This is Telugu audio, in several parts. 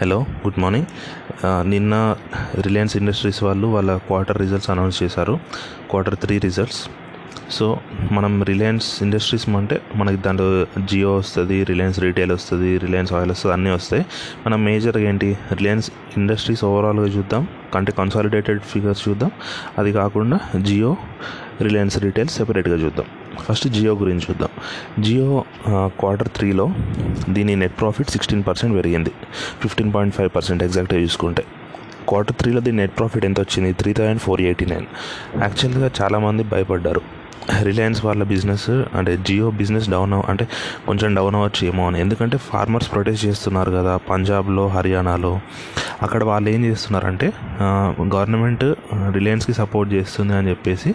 Hello good morning. నిన్న రిలయన్స్ ఇండస్ట్రీస్ వాళ్ళు వాళ్ళ క్వార్టర్ రిజల్ట్స్ అనౌన్స్ చేశారు. క్వార్టర్ త్రీ రిజల్ట్స్ సో మనం రిలయన్స్ ఇండస్ట్రీస్ అంటే మనకి దాంట్లో జియో వస్తుంది రిలయన్స్ రీటైల్ వస్తుంది రిలయన్స్ ఆయిల్ వస్తుంది అన్నీ వస్తాయి. మనం మేజర్గా ఏంటి రిలయన్స్ ఇండస్ట్రీస్ ఓవరాల్గా చూద్దాం అంటే కన్సాలిడేటెడ్ ఫిగర్స్ చూద్దాం. అది కాకుండా జియో రిలయన్స్ రీటైల్ సెపరేట్గా చూద్దాం. ఫస్ట్ జియో గురించి చూద్దాం. జియో క్వార్టర్ త్రీలో దీని నెట్ ప్రాఫిట్ సిక్స్టీన్ పర్సెంట్ పెరిగింది. ఫిఫ్టీన్ పాయింట్ ఫైవ్ పర్సెంట్ ఎగ్జాక్ట్గా చూసుకుంటే. క్వార్టర్ త్రీలో దీని నెట్ ప్రాఫిట్ ఎంత వచ్చింది? Three thousand four eighty nine యాక్చువల్గా చాలామంది భయపడ్డారు. రిలయన్స్ వాళ్ళ బిజినెస్ అంటే జియో బిజినెస్ డౌన్ అంటే కొంచెం డౌన్ అవ్వచ్చు ఏమో అని. ఎందుకంటే ఫార్మర్స్ ప్రొటెస్ట్ చేస్తున్నారు కదా పంజాబ్లో హర్యానాలో అక్కడ వాళ్ళు ఏం చేస్తున్నారంటే గవర్నమెంట్ రిలయన్స్కి సపోర్ట్ చేస్తుంది అని చెప్పేసి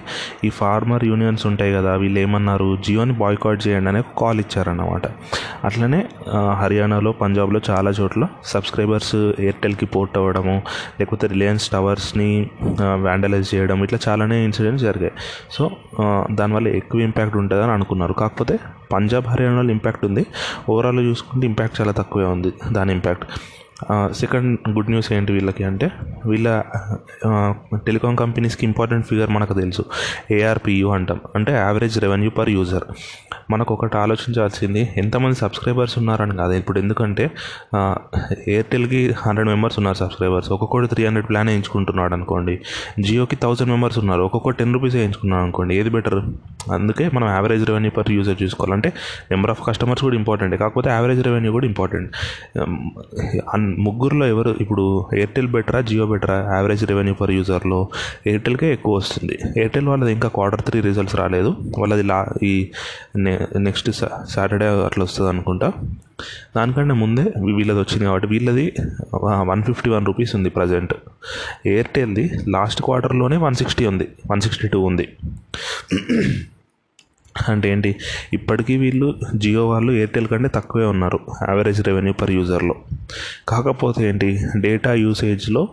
ఈ ఫార్మర్ యూనియన్స్ ఉంటాయి కదా వీళ్ళు ఏమన్నారు జియోని బాయ్కాట్ చేయండి అనే కాల్ ఇచ్చారన్నమాట. అట్లనే హర్యానాలో పంజాబ్లో చాలా చోట్ల సబ్స్క్రైబర్స్ ఎయిర్టెల్కి పోర్ట్ అవ్వడము లేకపోతే రిలయన్స్ టవర్స్ని వ్యాండలైజ్ చేయడం ఇట్లా చాలానే ఇన్సిడెంట్స్ జరిగాయి. సో దానివల్ల ఎక్కువ ఇంపాక్ట్ ఉంటుందని అనుకున్నారు. కాకపోతే పంజాబ్ హర్యానాలో ఇంపాక్ట్ ఉంది. ఓవరాల్ చూసుకుంటే ఇంపాక్ట్ చాలా తక్కువే ఉంది దాని ఇంపాక్ట్ సెకండ్ గుడ్ న్యూస్ ఏంటి వీళ్ళకి అంటే వీళ్ళ టెలికాం కంపెనీస్కి ఇంపార్టెంట్ ఫిగర్ మనకు తెలుసు. ఏఆర్పియు అంటాం. అంటే యావరేజ్ రెవెన్యూ పర్ యూజర్ మనకు ఒకటి ఆలోచించాల్సింది ఎంతమంది సబ్స్క్రైబర్స్ ఉన్నారని కాదు. ఇప్పుడు ఎందుకంటే ఎయిర్టెల్కి హండ్రెడ్ మెంబర్స్ ఉన్నారు సబ్స్క్రైబర్స్ ఒక్కొక్కటి త్రీ హండ్రెడ్ ప్లాన్ వేయించుకుంటున్నాడు అనుకోండి. జియోకి థౌసండ్ మెంబర్స్ ఉన్నారు. ఒక్కొక్కటి టెన్ రూపీస్ వేయించుకున్నాడు అనుకోండి. ఏది బెటర్ అందుకే మనం యావరేజ్ రెవెన్యూ పర్ యూజర్ చూసుకోవాలంటే నెంబర్ ఆఫ్ కస్టమర్స్ కూడా ఇంపార్టెంట్ కాకపోతే యావరేజ్ రెవెన్యూ కూడా ఇంపార్టెంట్ um, ముగ్గురులో ఎవరు ఇప్పుడు ఎయిర్టెల్ బెటరా జియో బెటరా యావరేజ్ రెవెన్యూ పర్ యూజర్లో ఎయిర్టెల్కే ఎక్కువ వస్తుంది. ఎయిర్టెల్ వాళ్ళది ఇంకా క్వార్టర్ త్రీ రిజల్ట్స్ రాలేదు. వాళ్ళది లా ఈ నెక్స్ట్ సాటర్డే అట్లా వస్తుంది అనుకుంటా దానికంటే ముందే వీళ్ళది వచ్చింది కాబట్టి వీళ్ళది వన్ ఫిఫ్టీ వన్ రూపీస్ ఉంది ప్రజెంట్ ఎయిర్టెల్ది లాస్ట్ క్వార్టర్లోనే వన్ సిక్స్టీ ఉంది వన్ సిక్స్టీ టూ ఉంది. అంటే ఏంటి ఇప్పటికీ వీళ్ళు జియో వాళ్ళు ఎయిర్టెల్ కంటే తక్కువే ఉన్నారు యావరేజ్ రెవెన్యూ పర్ యూజర్లో కాకపోతే ఏంటి డేటా యూసేజ్లో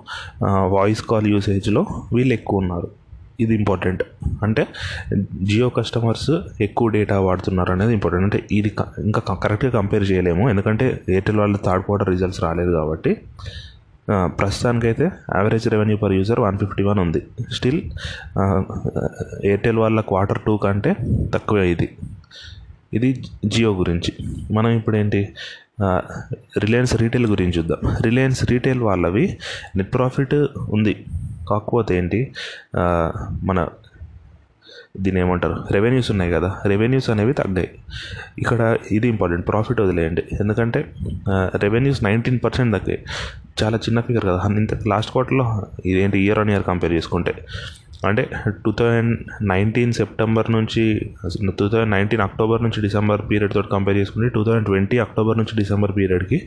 వాయిస్ కాల్ యూసేజ్లో వీళ్ళు ఎక్కువ ఉన్నారు. ఇది ఇంపార్టెంట్ అంటే జియో కస్టమర్స్ ఎక్కువ డేటా వాడుతున్నారు అనేది ఇంపార్టెంట్ అంటే ఇది ఇంకా కరెక్ట్గా కంపేర్ చేయలేము. ఎందుకంటే ఎయిర్టెల్ వాళ్ళ థర్డ్ క్వార్టర్ రిజల్ట్స్ రాలేదు కాబట్టి ప్రస్తుతానికైతే average revenue per user one fifty one ఉంది స్టిల్ ఎయిర్టెల్ వాళ్ళ క్వార్టర్ టూ కంటే తక్కువే ఇది. ఇది జియో గురించి. మనం ఇప్పుడు ఏంటి? రిలయన్స్ రీటైల్ గురించి చూద్దాం. రిలయన్స్ రీటైల్ వాళ్ళవి నెట్ ప్రాఫిట్ ఉంది. కాకపోతే ఏంటి మన దీని ఏమంటారు రెవెన్యూస్ ఉన్నాయి కదా రెవెన్యూస్ అనేవి తగ్గాయి. ఇక్కడ ఇది ఇంపార్టెంట్ ప్రాఫిట్ వదిలేయండి. ఎందుకంటే రెవెన్యూస్ నైన్టీన్ పర్సెంట్ తగ్గాయి. చాలా చిన్న ఫిగర్ కదా. ఇంత లాస్ట్ క్వార్టర్లో ఇదేంటి ఇయర్ ఆన్ ఇయర్ కంపేర్ చేసుకుంటే. అంటే టూ థౌజండ్ నైన్టీన్ సెప్టెంబర్ నుంచి టూ థౌజండ్ నైన్టీన్ అక్టోబర్ నుంచి డిసెంబర్ పీరియడ్ తోటి కంపేర్ చేసుకుంటే టూ థౌజండ్ ట్వంటీ అక్టోబర్ నుంచి డిసెంబర్ పీరియడ్కి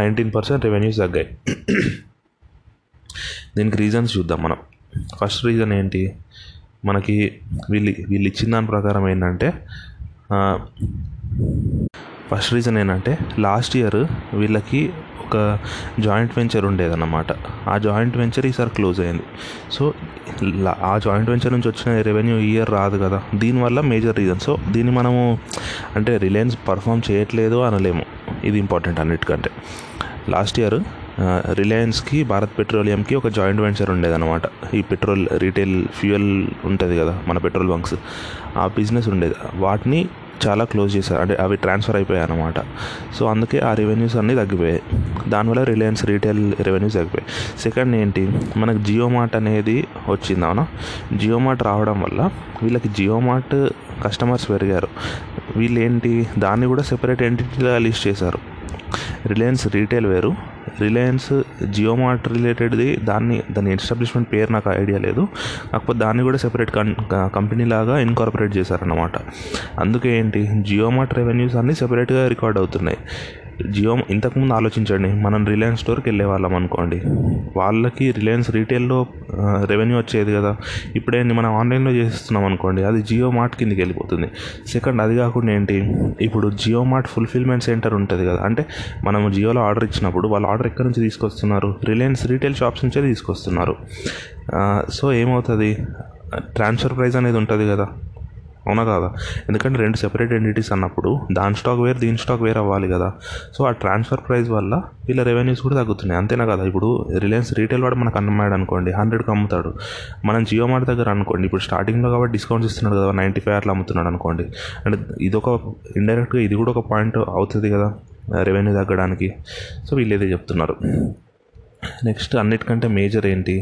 నైన్టీన్ పర్సెంట్ రెవెన్యూస్ తగ్గాయి. దీనికి రీజన్స్ చూద్దాం మనం. ఫస్ట్ రీజన్ ఏంటి? మనకి వీళ్ళు వీళ్ళు ఇచ్చిన దాని ప్రకారం ఏంటంటే ఫస్ట్ రీజన్ ఏంటంటే లాస్ట్ ఇయర్ వీళ్ళకి ఒక జాయింట్ వెంచర్ ఉండేదన్నమాట. ఆ జాయింట్ వెంచర్ ఈసారి క్లోజ్ అయింది. సో ఆ జాయింట్ వెంచర్ నుంచి వచ్చిన రెవెన్యూ ఇయర్ రాదు కదా. దీనివల్ల మేజర్ రీజన్ సో దీన్ని మనము అంటే రిలయన్స్ పర్ఫామ్ చేయట్లేదు అనలేము. ఇది ఇంపార్టెంట్ అన్నిటికంటే. లాస్ట్ ఇయర్ రిలయన్స్కి భారత్ పెట్రోలియంకి ఒక జాయింట్ వెంచర్ ఉండేదన్నమాట. ఈ పెట్రోల్ రీటైల్ ఫ్యూయల్ ఉంటుంది కదా మన పెట్రోల్ బంక్స్. ఆ బిజినెస్ ఉండేది. వాటిని చాలా క్లోజ్ చేశారు. అంటే అవి ట్రాన్స్ఫర్ అయిపోయాయి అనమాట సో అందుకే ఆ రెవెన్యూస్ అన్నీ తగ్గిపోయాయి. దానివల్ల రిలయన్స్ రీటైల్ రెవెన్యూస్ తగ్గిపోయాయి. సెకండ్ ఏంటి? మనకు జియో మార్ట్ అనేది వచ్చింది అవునా? జియో మార్ట్ రావడం వల్ల వీళ్ళకి జియో మార్ట్ కస్టమర్స్ పెరిగారు. వీళ్ళు ఏంటి దాన్ని కూడా సెపరేట్ ఎంటిటీగా లిస్ట్ చేశారు. రిలయన్స్ రీటైల్ వేరు. రిలయన్స్ జియో మార్ట్ రిలేటెడ్ది దాన్ని దాని ఎస్టాబ్లిష్మెంట్ పేరు నాకు ఐడియా లేదు. కాకపోతే దాన్ని కూడా సెపరేట్ కం కంపెనీ లాగా ఇన్కార్పొరేట్ చేశారన్నమాట. అందుకే ఏంటి జియో మార్ట్ రెవెన్యూస్ అన్నీ సెపరేట్గా రికార్డ్ అవుతున్నాయి. జియో ఇంతకుముందు ఆలోచించండి మనం రిలయన్స్ స్టోర్కి వెళ్ళే వాళ్ళం అనుకోండి. వాళ్ళకి రిలయన్స్ రీటైల్లో రెవెన్యూ వచ్చేది కదా. ఇప్పుడేంటి మనం ఆన్లైన్లో చేస్తున్నాం అనుకోండి అది జియో మార్ట్ కిందకి వెళ్ళిపోతుంది. సెకండ్ అది కాకుండా ఏంటి? ఇప్పుడు జియో మార్ట్ ఫుల్ఫిల్మెంట్ సెంటర్ ఉంటుంది కదా. అంటే మనం జియోలో ఆర్డర్ ఇచ్చినప్పుడు వాళ్ళు ఆర్డర్ ఎక్కడి నుంచి తీసుకొస్తున్నారు? రిలయన్స్ రీటైల్ షాప్స్ నుంచే తీసుకొస్తున్నారు. సో ఏమవుతుంది? ట్రాన్స్ఫర్ ప్రైస్ అనేది ఉంటుంది కదా. అవునా కాదా? ఎందుకంటే రెండు సెపరేట్ ఎంటిటీస్ అన్నప్పుడు దాని స్టాక్ వేరు దీని స్టాక్ వేరు అవ్వాలి కదా. సో ఆ ట్రాన్స్ఫర్ ప్రైస్ వల్ల వీళ్ళ రెవెన్యూస్ కూడా తగ్గుతున్నాయి. అంతేనా కదా? ఇప్పుడు రిలయన్స్ రీటైల్ వాడు మనకు అమ్మన్నాడు అనుకోండి హండ్రెడ్కి అమ్ముతాడు. మనం జియో మార్ట్ దగ్గర అనుకోండి ఇప్పుడు స్టార్టింగ్లో కాబట్టి డిస్కౌంట్స్ ఇస్తున్నాడు కదా నైంటీ ఫైవ్ అట్లా అమ్ముతున్నాడు అనుకోండి. అంటే ఇదొక ఇండైరెక్ట్గా ఇది కూడా ఒక పాయింట్ అవుతుంది కదా రెవెన్యూ తగ్గడానికి. సో వీళ్ళు చెప్తున్నారు. నెక్స్ట్ అన్నిటికంటే మేజర్ ఏంటి?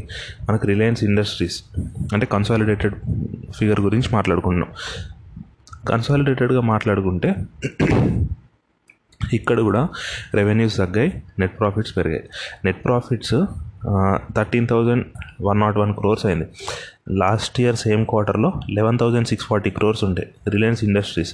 మనకు రిలయన్స్ ఇండస్ట్రీస్ అంటే కన్సాలిడేటెడ్ ఫిగర్ గురించి మాట్లాడుకుంటున్నాం. కన్సాలిడేటెడ్గా మాట్లాడుకుంటే ఇక్కడ కూడా రెవెన్యూస్ తగ్గాయి నెట్ ప్రాఫిట్స్ పెరిగాయి. Net profits thirteen thousand one nought one crores అయింది. లాస్ట్ ఇయర్ సేమ్ క్వార్టర్లో eleven thousand six forty crores ఉంటాయి Reliance Industries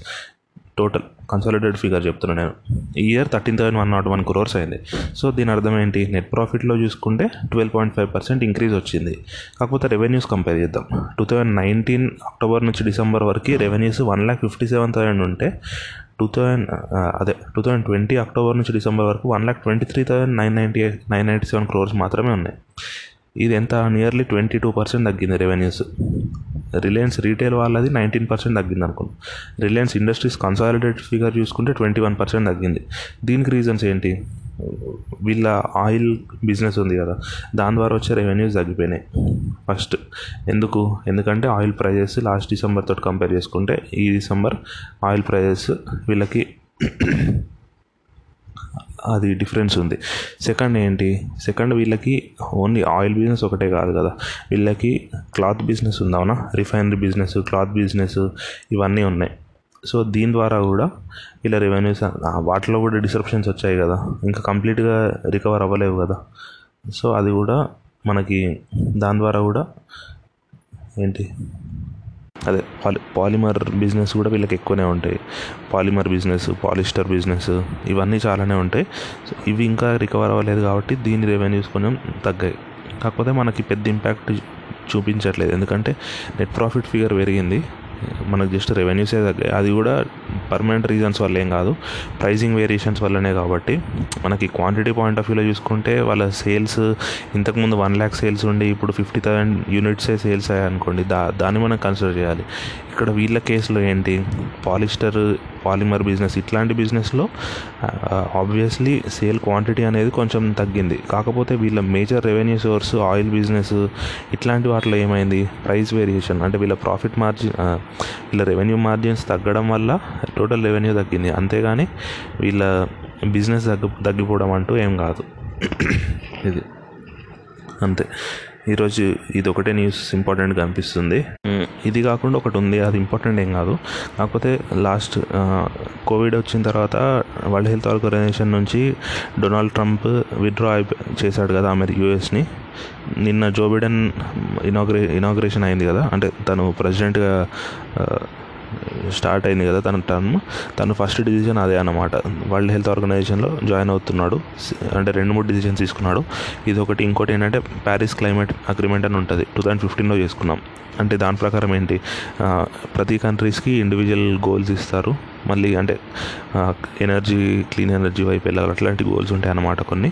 total consolidated figure చెప్తున్నా నేను. ఈ year thirteen thousand one nought one crores అయింది. సో దీని అర్థం ఏంటి? నెట్ ప్రాఫిట్లో చూసుకుంటే twelve point five percent increase వచ్చింది. కాకపోతే రెవెన్యూస్ కంపేర్ చేద్దాం. టూ థౌజండ్ నైన్టీన్ అక్టోబర్ నుంచి డిసెంబర్ వరకు revenues one lakh fifty seven thousand ఉంటే టూ థౌజండ్ అదే టూ థౌజండ్ ట్వంటీ అక్టోబర్ నుంచి డిసెంబర్ వరకు one lakh twenty three thousand nine ninety eight nine ninety seven crores మాత్రమే ఉన్నాయి. ఇది ఎంత నియర్లీ ట్వంటీ టూ పర్సెంట్ తగ్గింది రెవెన్యూస్ రిలయన్స్ రీటైల్ వాళ్ళది నైన్టీన్ పర్సెంట్ తగ్గింది అనుకున్నాం రిలయన్స్ ఇండస్ట్రీస్ కన్సాలిడేటెడ్ ఫిగర్ చూసుకుంటే ట్వంటీ వన్ పర్సెంట్ తగ్గింది. దీనికి రీజన్స్ ఏంటి? వీళ్ళ ఆయిల్ బిజినెస్ ఉంది కదా దాని ద్వారా వచ్చే రెవెన్యూస్ తగ్గిపోయినాయి. ఫస్ట్ ఎందుకు? ఎందుకంటే ఆయిల్ ప్రైజెస్ లాస్ట్ డిసెంబర్ తోటి కంపేర్ చేసుకుంటే ఈ డిసెంబర్ ఆయిల్ ప్రైజెస్ వీళ్ళకి అది డిఫరెన్స్ ఉంది. సెకండ్ ఏంటి? సెకండ్ వీళ్ళకి ఓన్లీ ఆయిల్ బిజినెస్ ఒకటే కాదు కదా. వీళ్ళకి క్లాత్ బిజినెస్ ఉంది అవునా? రిఫైనరీ బిజినెస్ క్లాత్ బిజినెస్ ఇవన్నీ ఉన్నాయి. సో దీని ద్వారా కూడా వీళ్ళ రెవెన్యూస్ వాటిలో కూడా డిస్క్రిప్షన్స్ వచ్చాయి కదా. ఇంకా కంప్లీట్గా రికవర్ అవ్వలేవు కదా. సో అది కూడా మనకి దాని ద్వారా కూడా ఏంటి? అదే పాలి పాలిమర్ బిజినెస్ కూడా వీళ్ళకి ఎక్కువనే ఉంటాయి. పాలిమర్ బిజినెస్ పాలిస్టర్ బిజినెస్ ఇవన్నీ చాలానే ఉంటాయి. సో ఇవి ఇంకా రికవర్ అవ్వలేదు కాబట్టి దీని రెవెన్యూస్ కొంచెం తగ్గాయి. కాకపోతే మనకి పెద్ద ఇంపాక్ట్ చూపించట్లేదు. ఎందుకంటే నెట్ ప్రాఫిట్ ఫిగర్ పెరిగింది. మనకు జస్ట్ రెవెన్యూసే తగ్గాయి అది కూడా పర్మనెంట్ రీజన్స్ వల్ల ఏం కాదు. ప్రైజింగ్ వేరియేషన్స్ వల్లనే కాబట్టి మనకి క్వాంటిటీ పాయింట్ ఆఫ్ వ్యూలో చూసుకుంటే వాళ్ళ సేల్స్ ఇంతకుముందు వన్ ల్యాక్ సేల్స్ ఉండి ఇప్పుడు ఫిఫ్టీ థౌసండ్ యూనిట్సే సేల్స్ అయ్యాయి అనుకోండి దా దాన్ని మనం కన్సిడర్ చేయాలి. ఇక్కడ వీళ్ళ కేసులో ఏంటి? పాలిస్టర్ పాలిమర్ బిజినెస్ ఇట్లాంటి బిజినెస్లో ఆబ్వియస్లీ సేల్ క్వాంటిటీ అనేది కొంచెం తగ్గింది. కాకపోతే వీళ్ళ major revenue source oil business ఇట్లాంటి వాటిలో ఏమైంది? ప్రైస్ వేరియేషన్ అంటే వీళ్ళ ప్రాఫిట్ మార్జిన్ వీళ్ళ రెవెన్యూ మార్జిన్స్ తగ్గడం వల్ల టోటల్ రెవెన్యూ తగ్గింది. అంతేగాని వీళ్ళ బిజినెస్ తగ్గి తగ్గిపోవడం అంటూ ఏం కాదు. ఇది. అంతే. ఈరోజు ఇది ఒకటే న్యూస్ ఇంపార్టెంట్గా అనిపిస్తుంది. ఇది కాకుండా ఒకటి ఉంది అది ఇంపార్టెంట్ ఏం కాదు. కాకపోతే లాస్ట్ కోవిడ్ వచ్చిన తర్వాత వరల్డ్ హెల్త్ ఆర్గనైజేషన్ నుంచి డొనాల్డ్ ట్రంప్ విత్డ్రా చేశాడు కదా అమెరి యూఎస్ని నిన్న జో బిడెన్ ఇనాగ్రే ఇనాగ్రేషన్ అయింది కదా. అంటే తను ప్రెసిడెంట్గా స్టార్ట్ అయింది కదా తన టర్మ్ తను ఫస్ట్ డిసిజన్ అదే అనమాట వరల్డ్ హెల్త్ ఆర్గనైజేషన్లో జాయిన్ అవుతున్నాడు. అంటే రెండు మూడు డిసిజన్స్ తీసుకున్నాడు. ఇది ఒకటి ఇంకోటి ఏంటంటే ప్యారిస్ క్లైమేట్ అగ్రిమెంట్ అని ఉంటుంది. టూ థౌజండ్ ఫిఫ్టీన్లో చేసుకున్నాం. అంటే దాని ప్రకారం ఏంటి? ప్రతి కంట్రీస్కి ఇండివిజువల్ గోల్స్ ఇస్తారు. మళ్ళీ అంటే ఎనర్జీ క్లీన్ ఎనర్జీ వైపు వెళ్ళాలి. అట్లాంటి గోల్స్ ఉంటాయి అన్నమాట కొన్ని.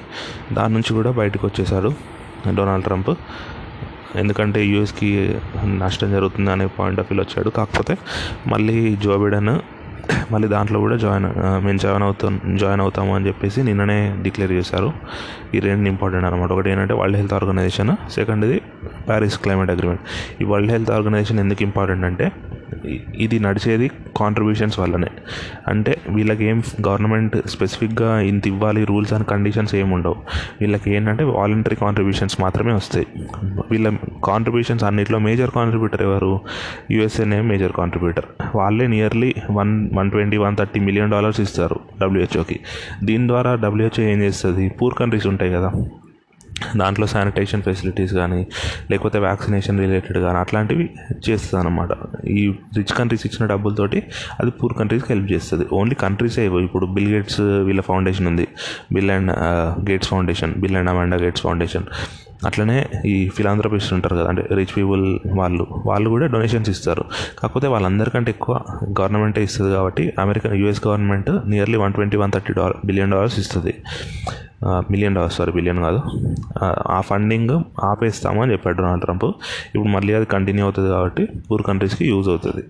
దాని నుంచి కూడా బయటకు వచ్చేసాడు డొనాల్డ్ ట్రంప్. ఎందుకంటే యూఎస్కి నష్టం జరుగుతుంది అనే పాయింట్ ఆఫ్ వ్యూలో వచ్చాడు. కాకపోతే మళ్ళీ జో బిడెన్ మళ్ళీ దాంట్లో కూడా జాయిన్ మేము జాయిన్ అవుతాం జాయిన్ అవుతాము అని చెప్పేసి నిన్ననే డిక్లేర్ చేశారు. ఈ రెండు ఇంపార్టెంట్ అనమాట ఒకటి ఏంటంటే వరల్డ్ హెల్త్ ఆర్గనైజేషన్ సెకండ్ ఇది ప్యారిస్ క్లైమేట్ అగ్రిమెంట్ ఈ వరల్డ్ హెల్త్ ఆర్గనైజేషన్ ఎందుకు ఇంపార్టెంట్ అంటే ఇది నడిచేది కాంట్రిబ్యూషన్స్ వల్లనే. అంటే వీళ్ళకి ఏం గవర్నమెంట్ స్పెసిఫిక్గా ఇంత ఇవ్వాలి రూల్స్ అండ్ కండిషన్స్ ఏమి ఉండవు. వీళ్ళకి ఏంటంటే వాలంటరీ కాంట్రిబ్యూషన్స్ మాత్రమే వస్తాయి. వీళ్ళ కాంట్రిబ్యూషన్స్ అన్నిట్లో మేజర్ కాంట్రిబ్యూటర్ ఎవరు? యూఎస్ఏనే మేజర్ కాంట్రిబ్యూటర్ వాళ్ళే nearly one one twenty one thirty million dollars ఇస్తారు డబ్ల్యూహెచ్ఓకి దీని ద్వారా డబ్ల్యూహెచ్ఓ ఏం చేస్తుంది? పూర్ కంట్రీస్ ఉంటాయి కదా. దాంట్లో శానిటేషన్ ఫెసిలిటీస్ కానీ లేకపోతే వ్యాక్సినేషన్ రిలేటెడ్ కానీ అట్లాంటివి చేస్తుంది అనమాట ఈ రిచ్ కంట్రీస్ ఇచ్చిన డబ్బులతోటి అది పూర్ కంట్రీస్కి హెల్ప్ చేస్తుంది. ఓన్లీ కంట్రీసే ఇప్పుడు బిల్ గేట్స్ వీళ్ళ ఫౌండేషన్ ఉంది. Bill and Gates foundation Bill and Amanda Gates foundation. అట్లనే ఈ ఫిలాంథ్రపిస్ట్ ఉంటారు కదా అంటే రిచ్ పీపుల్ వాళ్ళు వాళ్ళు కూడా డొనేషన్స్ ఇస్తారు. కాకపోతే వాళ్ళందరికంటే ఎక్కువ గవర్నమెంటే ఇస్తుంది కాబట్టి America US government nearly one twenty one thirty dollar billion dollars ఇస్తుంది. మిలియన్ డాలర్స్ సారీ బిలియన్ కాదు. ఆ ఫండింగ్ ఆపేస్తామని చెప్పాడు డొనాల్డ్ ట్రంప్. ఇప్పుడు మళ్ళీ అది కంటిన్యూ అవుతుంది కాబట్టి పూర్ కంట్రీస్కి యూజ్ అవుతుంది.